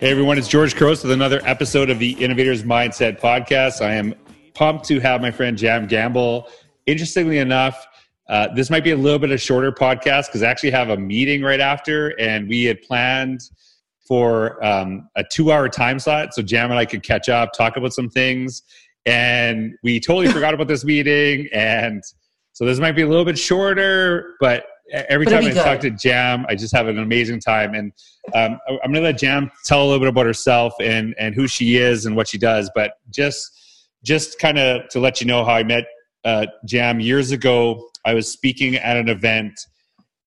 Hey everyone, it's George Couros with another episode of the Innovators Mindset Podcast. I am pumped to have my friend Jam Gamble. Interestingly enough, uh, this might be a little bit of shorter podcast because I actually have a meeting right after, and we had planned for um, a two-hour time slot so Jam and I could catch up, talk about some things, and we totally forgot about this meeting, and so this might be a little bit shorter, but every But time I it'll talk to. Jam, I just have an amazing time. And um, I'm going to let Jam tell a little bit about herself and and who she is and what she does. But just just kind of to let you know how I met uh, Jam years ago. I was speaking at an event,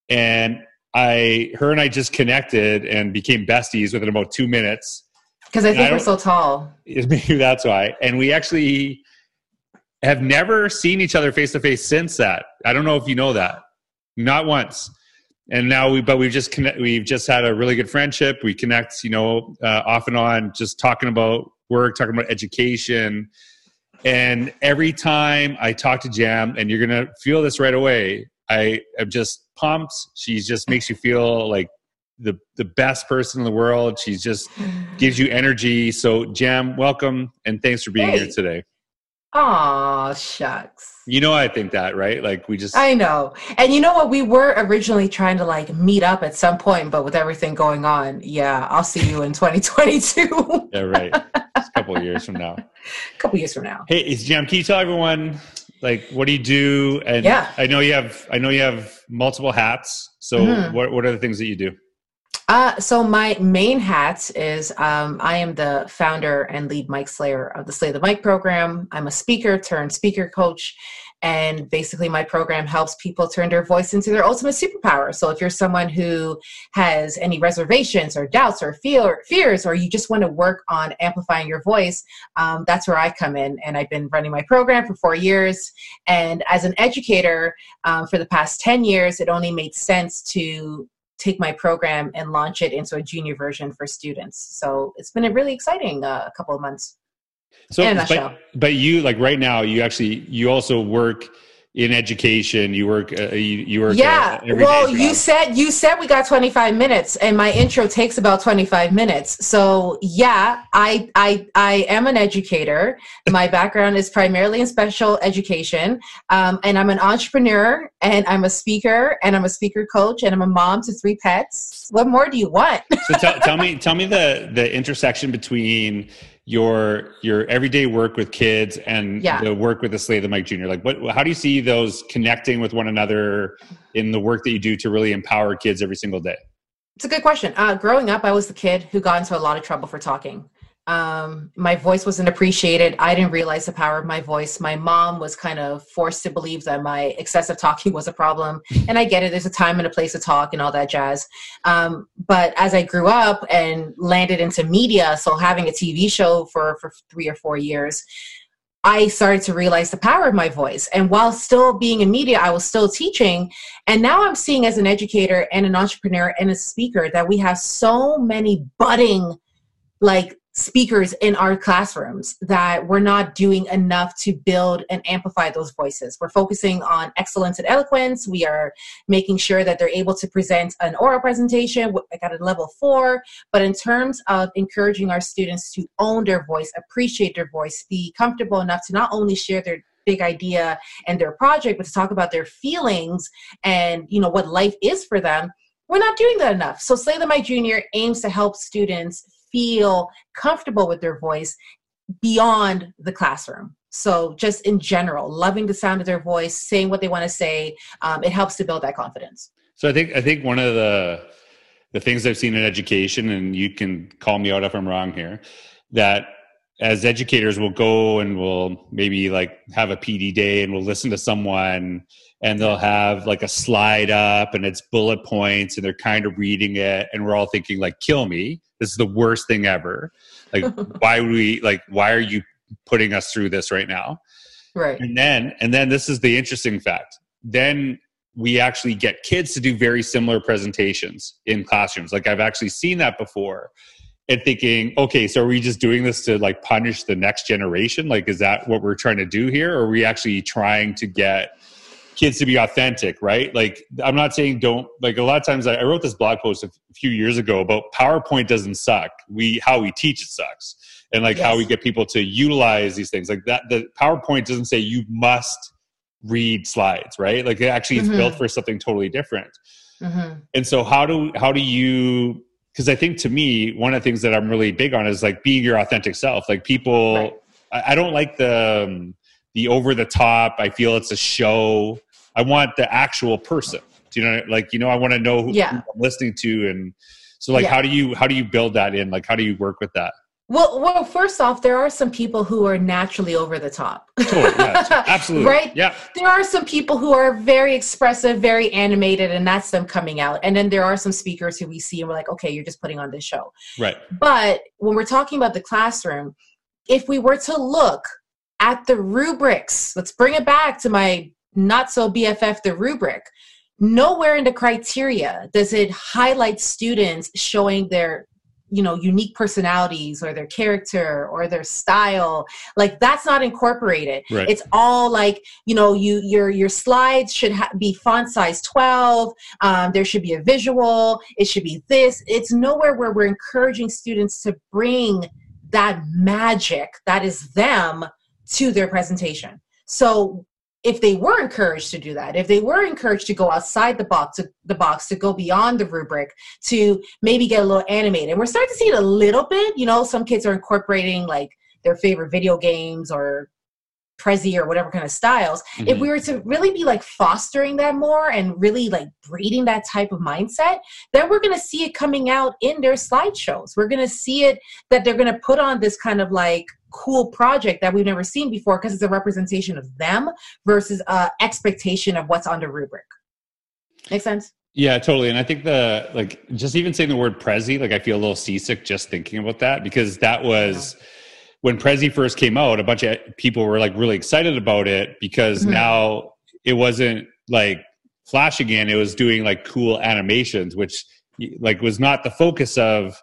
and I her and I just connected and became besties within about two minutes. Because I And I think we're so tall. Maybe that's why. And we actually have never seen each other face to face since that. I don't know if you know that. Not once. And now we, but we've just connect, we've just had a really good friendship. We connect, you know, uh, off and on, just talking about work, talking about education. And every time I talk to Jam, and you're gonna feel this right away, I am just pumped. She just makes you feel like the the best person in the world. she just gives you energy. So, Jam, welcome and thanks for being Hey. here today. Aw, shucks. You know, I think that, right? Like, we just, I know. And you know what? We were originally trying to like meet up at some point, but with everything going on, yeah, I'll see you in 2022, yeah, right. It's a couple of years from now. a couple years from now. Hey, it's Jam. Can you tell everyone, like, what do you do? And Yeah. I know you have, I know you have multiple hats. So, Mhm. what what are the things that you do? Uh, so my main hat is um, I am the founder and lead mic slayer of the Slay the Mic program. I'm a speaker turned speaker coach. And basically, my program helps people turn their voice into their ultimate superpower. So, if you're someone who has any reservations or doubts or fear, fears, or you just want to work on amplifying your voice, um, that's where I come in. And I've been running my program for four years. And as an educator um, for the past 10 years, it only made sense to take my program and launch it into a junior version for students. So it's been a really exciting uh, couple of months. So, but, but you like right now, you actually you also work in education. You work, uh, you, you work. yeah. uh, well, you said you said we got 25 minutes, and my intro takes about 25 minutes. So yeah, I I I am an educator. My background is primarily in special education, um, and I'm an entrepreneur, and I'm a speaker, and I'm a speaker coach, and I'm a mom to three pets. What more do you want? so tell, tell me tell me the the intersection between your your everyday work with kids and Yeah. the work with the Slay the Mic Junior. Like, what? How do you see those connecting with one another in the work that you do to really empower kids every single day? It's a good question. Uh, growing up, I was the kid who got into a lot of trouble for talking. Um, my voice wasn't appreciated. I didn't realize the power of my voice. My mom was kind of forced to believe that my excessive talking was a problem. And I get it. There's a time and a place to talk and all that jazz. Um, but as I grew up and landed into media, so having a TV show for, for three or four years, I started to realize the power of my voice. And while still being in media, I was still teaching. And now I'm seeing as an educator and an entrepreneur and a speaker that we have so many budding like speakers in our classrooms that we're not doing enough to build and amplify those voices. We're focusing on excellence and eloquence. We are making sure that they're able to present an oral presentation at a level four. But in terms of encouraging our students to own their voice, appreciate their voice, be comfortable enough to not only share their big idea and their project, but to talk about their feelings and you know what life is for them. We're not doing that enough. So Slay the Mic Junior aims to help students feel comfortable with their voice beyond the classroom. So just in general, loving the sound of their voice, saying what they want to say, um, it helps to build that confidence. So I think I think one of the the things I've seen in education, and you can call me out if I'm wrong here, that as educators we'll go and we'll maybe like have a PD day and we'll listen to someone and they'll have like a slide up and it's bullet points and they're kind of reading it and we're all thinking like kill me this is the worst thing ever. Like why would we like why are you putting us through this right now? Right. and then and then this is the interesting fact. Then we actually get kids to do very similar presentations in classrooms. Like i've actually seen that before and thinking okay so are we just doing this to like punish the next generation? Like is that what we're trying to do here? Or are we actually trying to get kids to be authentic, right? Like, I'm not saying don't, like, a lot of times I, I wrote this blog post a few years ago about PowerPoint doesn't suck. We, how we teach it sucks. And like yes. how we get people to utilize these things like that. The PowerPoint doesn't say you must read slides, right? Like, it actually mm-hmm. is built for something totally different. Mm-hmm. And so, how do, how do you, because I think to me, one of the things that I'm really big on is like being your authentic self. Like, people, right. I, I don't like the, um, the over the top. I feel it's a show. I want the actual person. Do you know, like you know, I want to know who, yeah. I'm listening to, and so like, yeah. how do you how do you build that in? Like, how do you work with that? Well, well, first off, there are some people who are naturally over the top. Totally, yeah, absolutely, right? Yeah. There are some people who are very expressive, very animated, and that's them coming out. And then there are some speakers who we see and we're like, okay, you're just putting on this show, right? But when we're talking about the classroom, if we were to look at the rubrics. Let's bring it back to my not so BFF, the rubric. Nowhere in the criteria does it highlight students showing their you know unique personalities or their character or their style like that's not incorporated right. it's all like you know you your your slides should ha- be font size 12 um, there should be a visual it should be this it's nowhere where we're encouraging students to bring that magic that is them to their presentation. So if they were encouraged to do that, if they were encouraged to go outside the box, to, the box to go beyond the rubric, to maybe get a little animated, we're starting to see it a little bit. You know, some kids are incorporating like their favorite video games or Prezi or whatever kind of styles. Mm-hmm. If we were to really be like fostering that more and really like breeding that type of mindset, then we're going to see it coming out in their slideshows. We're going to see it that they're going to put on this kind of like cool project that we've never seen before because it's a representation of them versus a expectation of what's on the rubric. Make sense? Yeah, totally. And I think the like just even saying the word Prezi, like I feel a little seasick just thinking about that because that was yeah. When Prezi first came out, a bunch of people were like really excited about it because mm-hmm. now it wasn't like Flash again, it was doing like cool animations, which like was not the focus of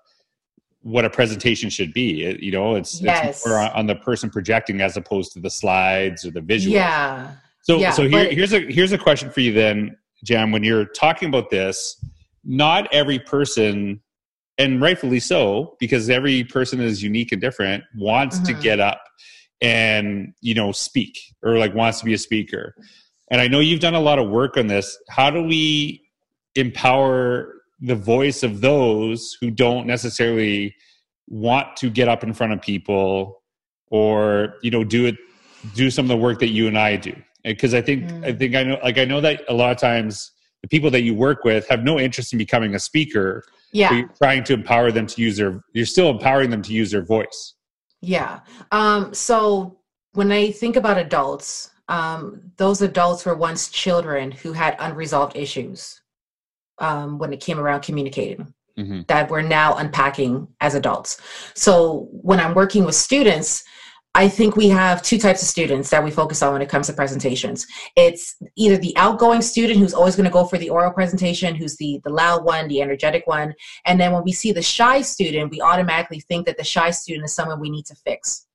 what a presentation should be. It, you know, it's, yes. it's more on the person projecting as opposed to the slides or the visual. Yeah. So, yeah, so here, here's a here's a question for you then, Jam. When you're talking about this, not every person, and rightfully so, because every person is unique and different, wants mm-hmm. to get up and you know speak or like wants to be a speaker. And I know you've done a lot of work on this. How do we empower the voice of those who don't necessarily want to get up in front of people or you know do it do some of the work that you and I do because I think mm. I think I know like I know that a lot of times the people that you work with have no interest in becoming a speaker yeah you're trying to empower them to use their you're still empowering them to use their voice yeah um so when I think about adults um those adults were once children who had unresolved issues um, when it came around communicating mm-hmm. that we're now unpacking as adults. So when I'm working with students, I think we have two types of students that we focus on when it comes to presentations. It's either the outgoing student who's always going to go for the oral presentation, who's the, the loud one, the energetic one. And then when we see the shy student, we automatically think that the shy student is someone we need to fix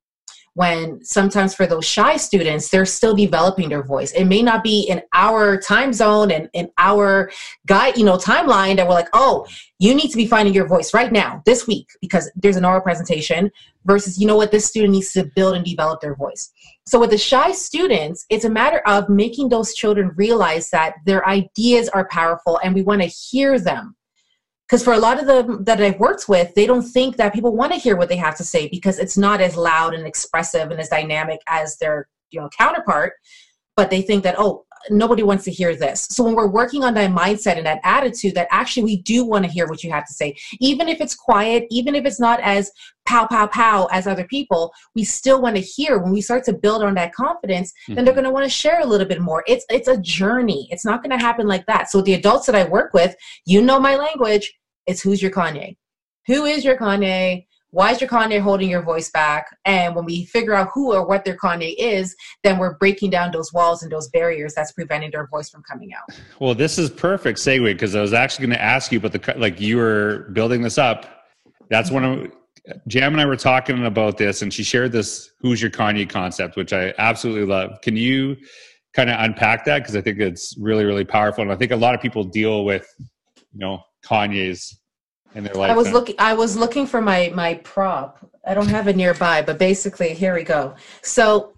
when sometimes for those shy students they're still developing their voice. It may not be in our time zone and in our guide you know timeline that we're like oh you need to be finding your voice right now this week because there's an oral presentation versus you know what? This student needs to build and develop their voice. So with the shy students it's a matter of making those children realize that their ideas are powerful and we want to hear them because for a lot of them that I've worked with, they don't think that people want to hear what they have to say because it's not as loud and expressive and as dynamic as their you know counterpart. But they think that oh, nobody wants to hear this. So when we're working on that mindset and that attitude, that actually we do want to hear what you have to say, even if it's quiet, even if it's not as pow pow pow as other people, we still want to hear. When we start to build on that confidence, mm-hmm. then they're mm-hmm. going to want to share a little bit more. It's it's a journey. It's not going to happen like that. So the adults that I work with, you know my language. It's who's your Kanye. Who is your Kanye? Why is your Kanye holding your voice back? And when we figure out who or what their Kanye is, then we're breaking down those walls and those barriers that's preventing their voice from coming out. Well, this is perfect segue because I was actually going to ask you, but the like you were building this up. That's one of Jam and I were talking about this, and she shared this "Who's Your Kanye" concept, which I absolutely love. Can you kind of unpack that because I think it's really, really powerful. And I think a lot of people deal with, you know, Kanye's in their life. I was looking. I was looking for my my prop. I don't have it nearby, but basically, here we go. So,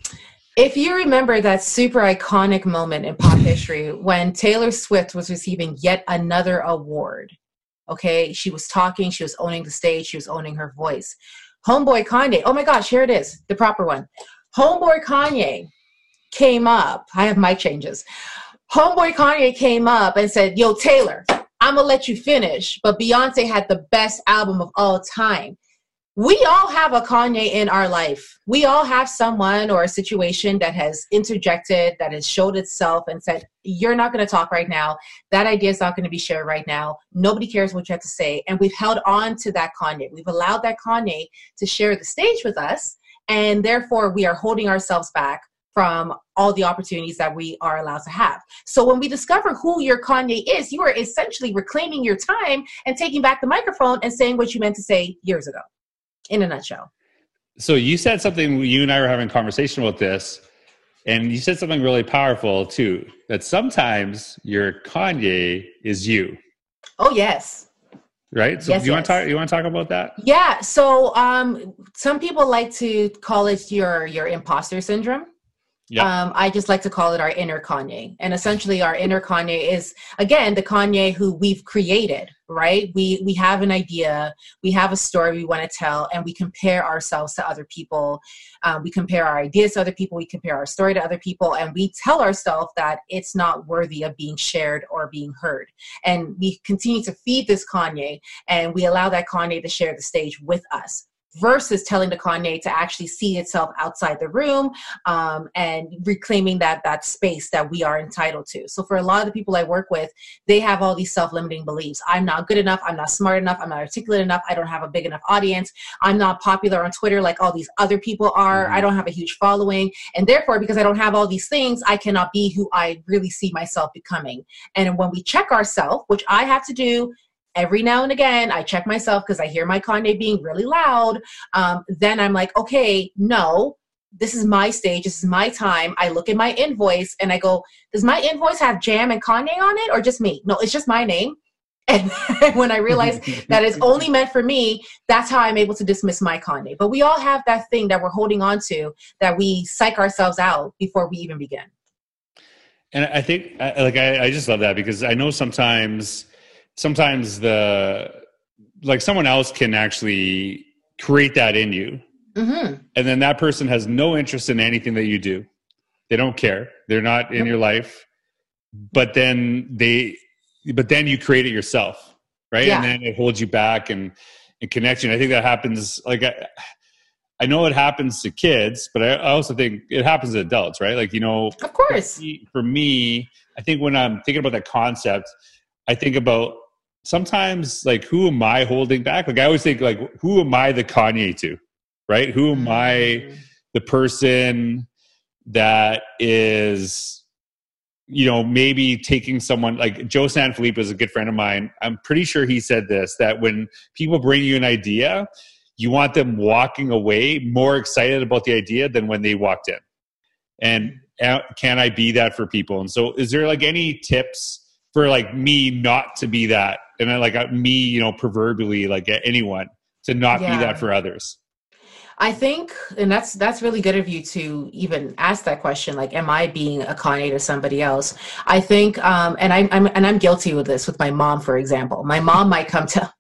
if you remember that super iconic moment in pop history when Taylor Swift was receiving yet another award, okay, she was talking, she was owning the stage, she was owning her voice. Homeboy Kanye. Oh my gosh, here it is, the proper one. Homeboy Kanye came up. I have mic changes. Homeboy Kanye came up and said, Yo, Taylor, I'm gonna let you finish. But Beyonce had the best album of all time. We all have a Kanye in our life. We all have someone or a situation that has interjected, that has showed itself and said, You're not gonna talk right now. That idea is not gonna be shared right now. Nobody cares what you have to say. And we've held on to that Kanye. We've allowed that Kanye to share the stage with us. And therefore, we are holding ourselves back from all the opportunities that we are allowed to have. So when we discover who your Kanye is, you are essentially reclaiming your time and taking back the microphone and saying what you meant to say years ago, in a nutshell. So you said something. You and I were having a conversation about this, and you said something really powerful too. That sometimes your Kanye is you. Oh yes. Right. So Yes, you want to talk? You want to talk about that? Yeah. So um, some people like to call it your your imposter syndrome. Yeah. Um, I just like to call it our inner Kanye. And essentially our inner Kanye is again the Kanye who we've created, right? We we have an idea, we have a story we want to tell, and we compare ourselves to other people. Um, we compare our ideas to other people, we compare our story to other people, and we tell ourselves that it's not worthy of being shared or being heard. And we continue to feed this Kanye and we allow that Kanye to share the stage with us versus telling the Kanye to actually see itself outside the room um, and reclaiming that that space that we are entitled to. So for a lot of the people I work with, they have all these self-limiting beliefs. I'm not good enough. I'm not smart enough. I'm not articulate enough. I don't have a big enough audience. I'm not popular on Twitter like all these other people are. Mhm. I don't have a huge following. And therefore, because I don't have all these things, I cannot be who I really see myself becoming. And when we check ourselves, which I have to do every now and again, I check myself because I hear my Kanye being really loud. Um, then I'm like, okay, no, this is my stage. This is my time. I look at my invoice and I go, does my invoice have Jam and Kanye on it or just me? No, it's just my name. And when I realize that it's only meant for me, that's how I'm able to dismiss my Kanye. But we all have that thing that we're holding on to that we psych ourselves out before we even begin. And I think, like, I, I just love that because I know sometimes, sometimes the like someone else can actually create that in you, hmm and then that person has no interest in anything that you do. They don't care. They're not in your life. But then they, but then you create it yourself, right? Yeah. And then it holds you back and and connects you. And I think that happens. Like I, I know it happens to kids, but I I also think it happens to adults, right? Like you know, Of course. for me, I think when I'm thinking about that concept, I think about sometimes like who am I holding back? Like I always think like who am I the Kanye to? Right? Who am I Mm. the person that is you know maybe taking someone like Joe Sanfelippo is a good friend of mine. I'm pretty sure he said this that when people bring you an idea, you want them walking away more excited about the idea than when they walked in. And uh, can I be that for people? And so, is there like any tips for like me not to be that, and then like uh, me, you know, proverbially like anyone to not Yeah. be that for others? I think, and that's that's really good of you to even ask that question. Like, am I being a Kanye to somebody else? I think, um, and I'm, I'm and I'm guilty with this with my mom, for example. My mom might come to.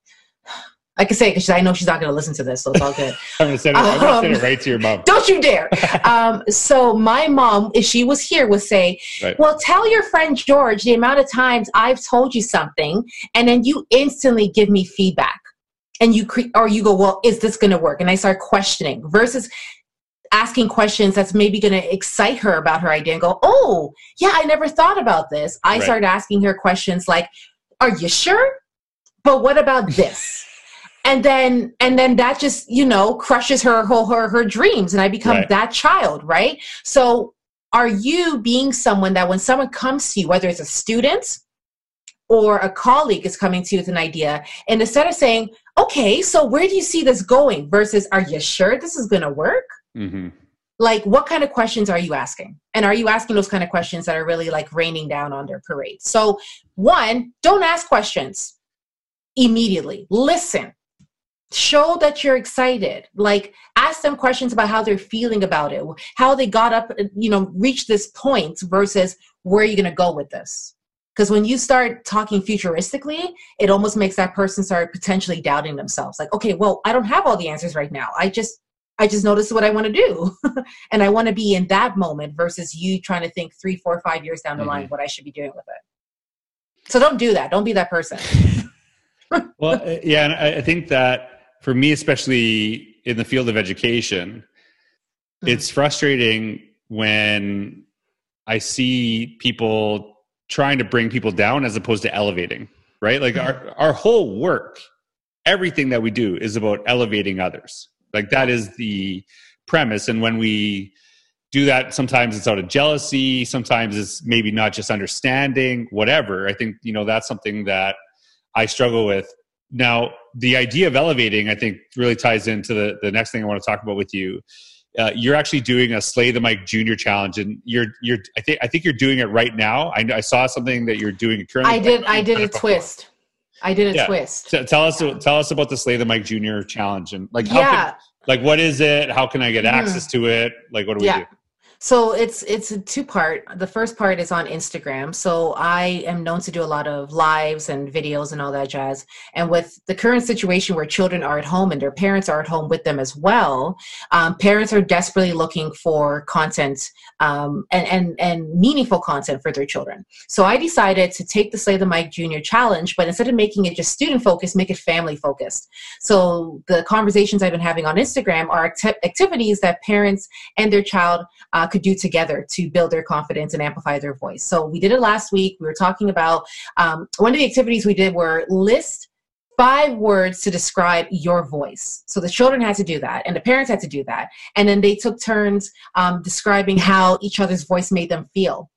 I can say because I know she's not going to listen to this, so it's all good. I'm send it. Send it Um, right to your mom. Don't you dare. um, so my mom, if she was here, would say, Right. "Well, tell your friend George the amount of times I've told you something, and then you instantly give me feedback, and you cre- or you go, well, is this going to work?" And I start questioning versus asking questions that's maybe going to excite her about her idea and go, "Oh, yeah, I never thought about this." I Right. started asking her questions like, "Are you sure? But what about this?" And then and then that just you know crushes her her her, her dreams. And i become Right. that child right? So are you being someone that when someone comes to you whether it's a student or a colleague is coming to you with an idea and instead of saying okay so where do you see this going? versus are you sure this is going to work? Hmm like what kind of questions are you asking? And are you asking those kind of questions that are really like raining down on their parade? So one don't ask questions immediately. Listen show that you're excited. Like ask them questions about how they're feeling about it how they got up you know reach this point versus where are you going to go with this? Because when you start talking futuristically it almost makes that person start potentially doubting themselves. Like okay well i don't have all the answers right now. I just i just noticed what i want to do. And i want to be in that moment versus you trying to think three four five years down the mm-hmm. line what i should be doing with it. So don't do that. Don't be that person. Well uh, yeah and i think that for me, especially in the field of education, mm-hmm. it's frustrating when I see people trying to bring people down as opposed to elevating, right? Like mm-hmm. our, our whole work, everything that we do is about elevating others. Like that is the premise. And when we do that, sometimes it's out of jealousy, sometimes it's maybe not just understanding, whatever. I think, you know, that's something that I struggle with now, the idea of elevating, I think, really ties into the, the next thing I want to talk about with you. Uh, you're actually doing a Slay the Mic Junior challenge, and you're you're I think I think you're doing it right now. I, I saw something that you're doing currently. I did I did a twist. I did a yeah. twist. So tell us yeah. tell us about the Slay the Mic Junior challenge and like how yeah. Can, like what is it? How can I get mm. access to it? Like what do we yeah. do? So it's it's a two part. The first part is on Instagram. So I am known to do a lot of lives and videos and all that jazz. And with the current situation where children are at home and their parents are at home with them as well, um, parents are desperately looking for content um, and, and and meaningful content for their children. So I decided to take the Slay the Mic Junior challenge, but instead of making it just student focused, make it family focused. So the conversations I've been having on Instagram are acti- activities that parents and their child uh, could do together to build their confidence and amplify their voice. So we did it last week. We were talking about um, one of the activities we did were list five words to describe your voice. So the children had to do that, and the parents had to do that. And then they took turns um, describing how each other's voice made them feel.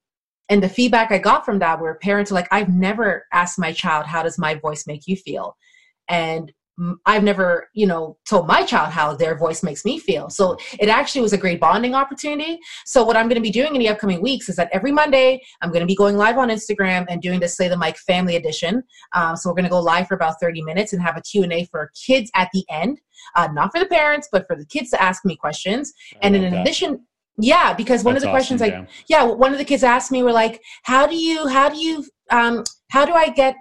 And the feedback I got from that were parents were like, I've never asked my child, How does my voice make you feel? And I've never, you know, told my child how their voice makes me feel. So it actually was a great bonding opportunity. So what I'm going to be doing in the upcoming weeks is that every Monday I'm going to be going live on Instagram and doing the Slay the Mic Family Edition. Um, so we're going to go live for about 30 minutes and have a Q&A for kids at the end, uh, not for the parents, but for the kids to ask me questions. I and in that. addition, yeah, because one That's of the questions awesome, like, yeah, one of the kids asked me were like, how do you, how do you, um, how do I get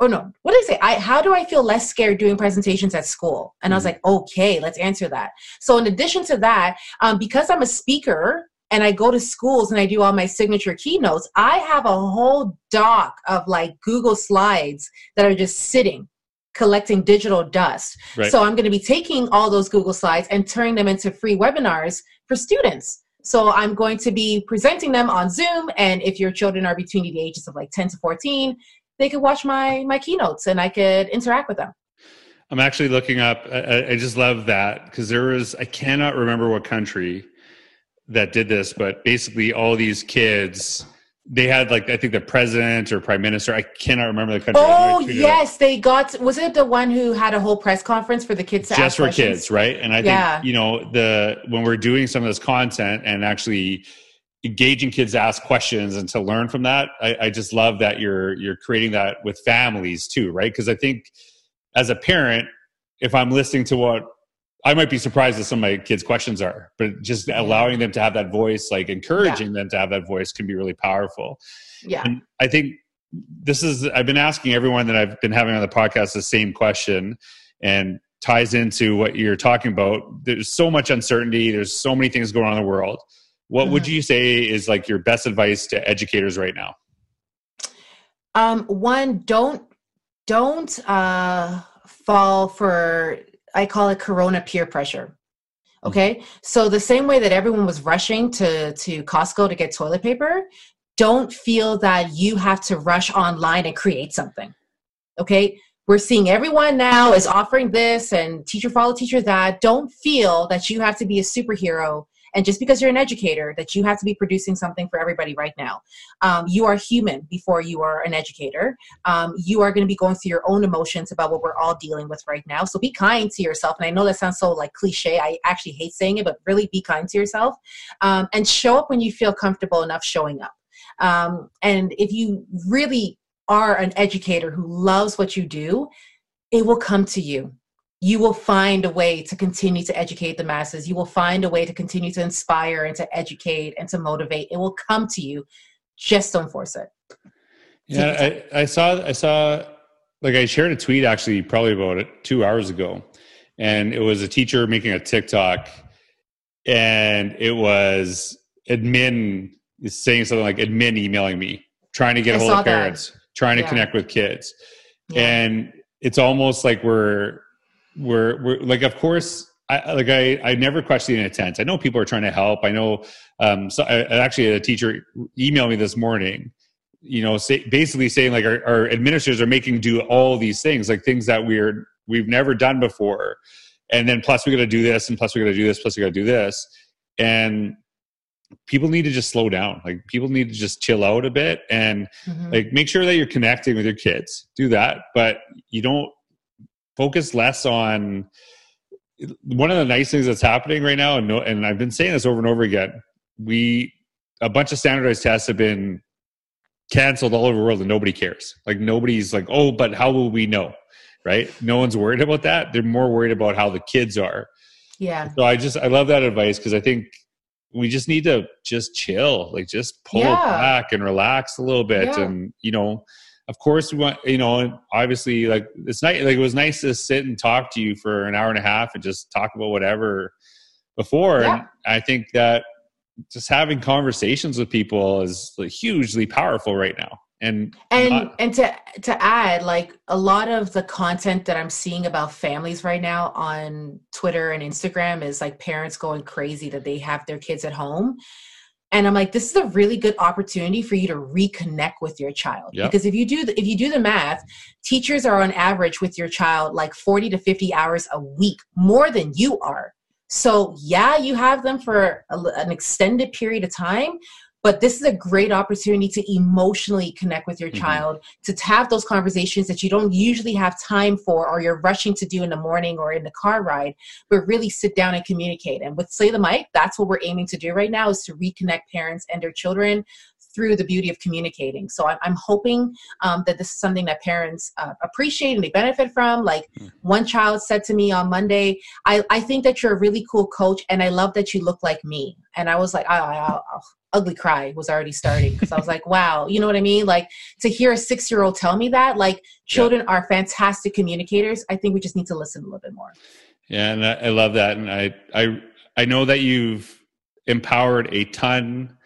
oh no what did i say i how do i feel less scared doing presentations at school and mm-hmm. i was mm-hmm. like okay let's answer that so in addition to that um, because i'm a speaker and i go to schools and i do all my signature keynotes i have a whole doc of like google slides that are just sitting collecting digital dust right. so i'm going to be taking all those google slides and turning them into free webinars for students so I'm going to be presenting them on Zoom. And if your children are between the ages of like 10 to 14, they could watch my my keynotes and I could interact with them. I'm actually looking up. I, I just love that because there was I cannot remember what country that did this, but basically all these kids they had like I think the president or prime minister. I cannot remember the country. Oh yes, they got. Was it the one who had a whole press conference for the kids? Just for questions? kids, right? And I yeah. think you know the when we're doing some of this content and actually engaging kids to ask questions and to learn from that. I, I, just love that you're you're creating that with families too right? Because i think as a parent if i'm listening to what i might be surprised at some of my kids questions are but just allowing them to have that voice like encouraging yeah. them to have that voice can be really powerful. Yeah. And i think this is i've been asking everyone that i've been having on the podcast the same question and ties into what you're talking about. There's so much uncertainty. There's so many things going on in the world what mm-hmm. would you say is like your best advice to educators right now? Um, one, don't don't uh, fall for I call it Corona peer pressure. Mm-hmm. Okay, mm-hmm. so the same way that everyone was rushing to to Costco to get toilet paper, don't feel that you have to rush online and create something. Okay, we're seeing everyone now is offering this and teacher follow teacher that. Don't feel that you have to be a superhero And just because you're an educator, that you have to be producing something for everybody right now. Um, you are human before you are an educator. Um, you are going to be going through your own emotions about what we're all dealing with right now. So be kind to yourself. And I know that sounds so like cliche. I actually hate saying it, but really be kind to yourself um, and show up when you feel comfortable enough showing up. Um, and if you really are an educator who loves what you do, it will come to you. You will find a way to continue to educate the masses. You will find a way to continue to inspire and to educate and to motivate. It will come to you. Just don't force it. Yeah, I, I saw I saw like I shared a tweet actually probably about it two hours ago. And it was a teacher making a TikTok and it was admin saying something like admin emailing me, trying to get a hold of parents, that. trying to yeah. connect with kids. Yeah. And it's almost like we're we're we're like of course I, like I, I never question the intent. I know people are trying to help. I know, um, so I, actually a teacher emailed me this morning, you know, say, basically saying like our, our administrators are making do all these things, like things that we're we've never done before, and then plus we got to do this, and plus we got to do this, plus we got to do this, and people need to just slow down like people need to just chill out a bit and mm-hmm. like make sure that you're connecting with your kids do that but you don't focus less on one of the nice things that's happening right now and, no, and i've been saying this over and over again we a bunch of standardized tests have been canceled all over the world and nobody cares like nobody's like oh but how will we know right no one's worried about that they're more worried about how the kids are yeah so i just i love that advice because i think we just need to just chill, like just pull yeah. back and relax a little bit. Yeah. And, you know, of course we want, you know, obviously like it's nice, like it was nice to sit and talk to you for an hour and a half and just talk about whatever before. Yeah. And I think that just having conversations with people is like hugely powerful right now and and not- and to to add like a lot of the content that i'm seeing about families right now on twitter and instagram is like parents going crazy that they have their kids at home and i'm like this is a really good opportunity for you to reconnect with your child yep. because if you do the, if you do the math teachers are on average with your child like 40 to 50 hours a week more than you are so yeah you have them for a, an extended period of time but this is a great opportunity to emotionally connect with your mm-hmm. child to have those conversations that you don't usually have time for or you're rushing to do in the morning or in the car ride but really sit down and communicate and with slay the mic that's what we're aiming to do right now is to reconnect parents and their children through the beauty of communicating. So I'm, I'm hoping um, that this is something that parents uh, appreciate and they benefit from. Like mm. one child said to me on Monday, I, I think that you're a really cool coach and I love that you look like me. And I was like, I, I, I, ugly cry was already starting because I was like, wow, you know what I mean? Like to hear a six year old tell me that, like children yeah. are fantastic communicators. I think we just need to listen a little bit more. Yeah, and I, I love that, and I I I know that you've empowered a ton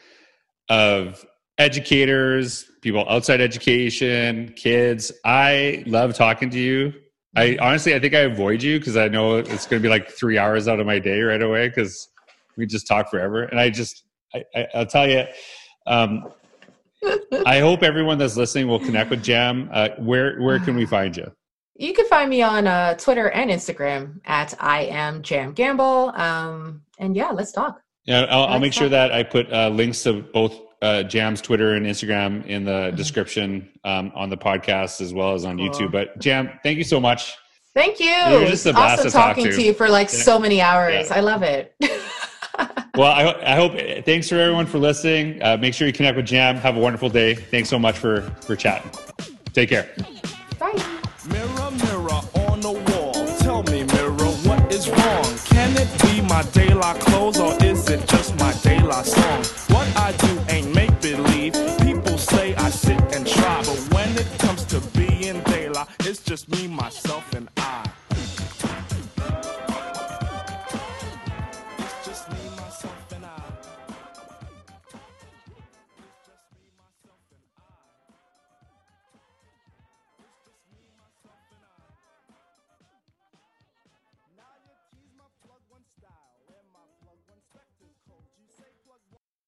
of educators, people outside education, kids. I love talking to you. I honestly, I think I avoid you because I know it's going to be like three hours out of my day right away because we just talk forever. And I just, I, I, will tell you, um, I hope everyone that's listening will connect with Jam. Uh, where where can we find you? You can find me on uh, Twitter and Instagram at I am Jam Gamble. Um, and yeah, let's talk. Yeah, I'll, I'll make talk. sure that I put uh, links to both uh, Jam's Twitter and Instagram in the mm-hmm. description um, on the podcast as well as on cool. YouTube. But Jam, thank you so much. Thank you. You're just a blast awesome to talking to. to. you for like yeah. so many hours. Yeah. I love it. well, I, I, hope. Thanks for everyone for listening. Uh, make sure you connect with Jam. Have a wonderful day. Thanks so much for for chatting. Take care. Bye. Mirror, mirror on the wall. Tell me, mirror, what is wrong? Can it be my daylight clothes or is it just my daylight song? Just me,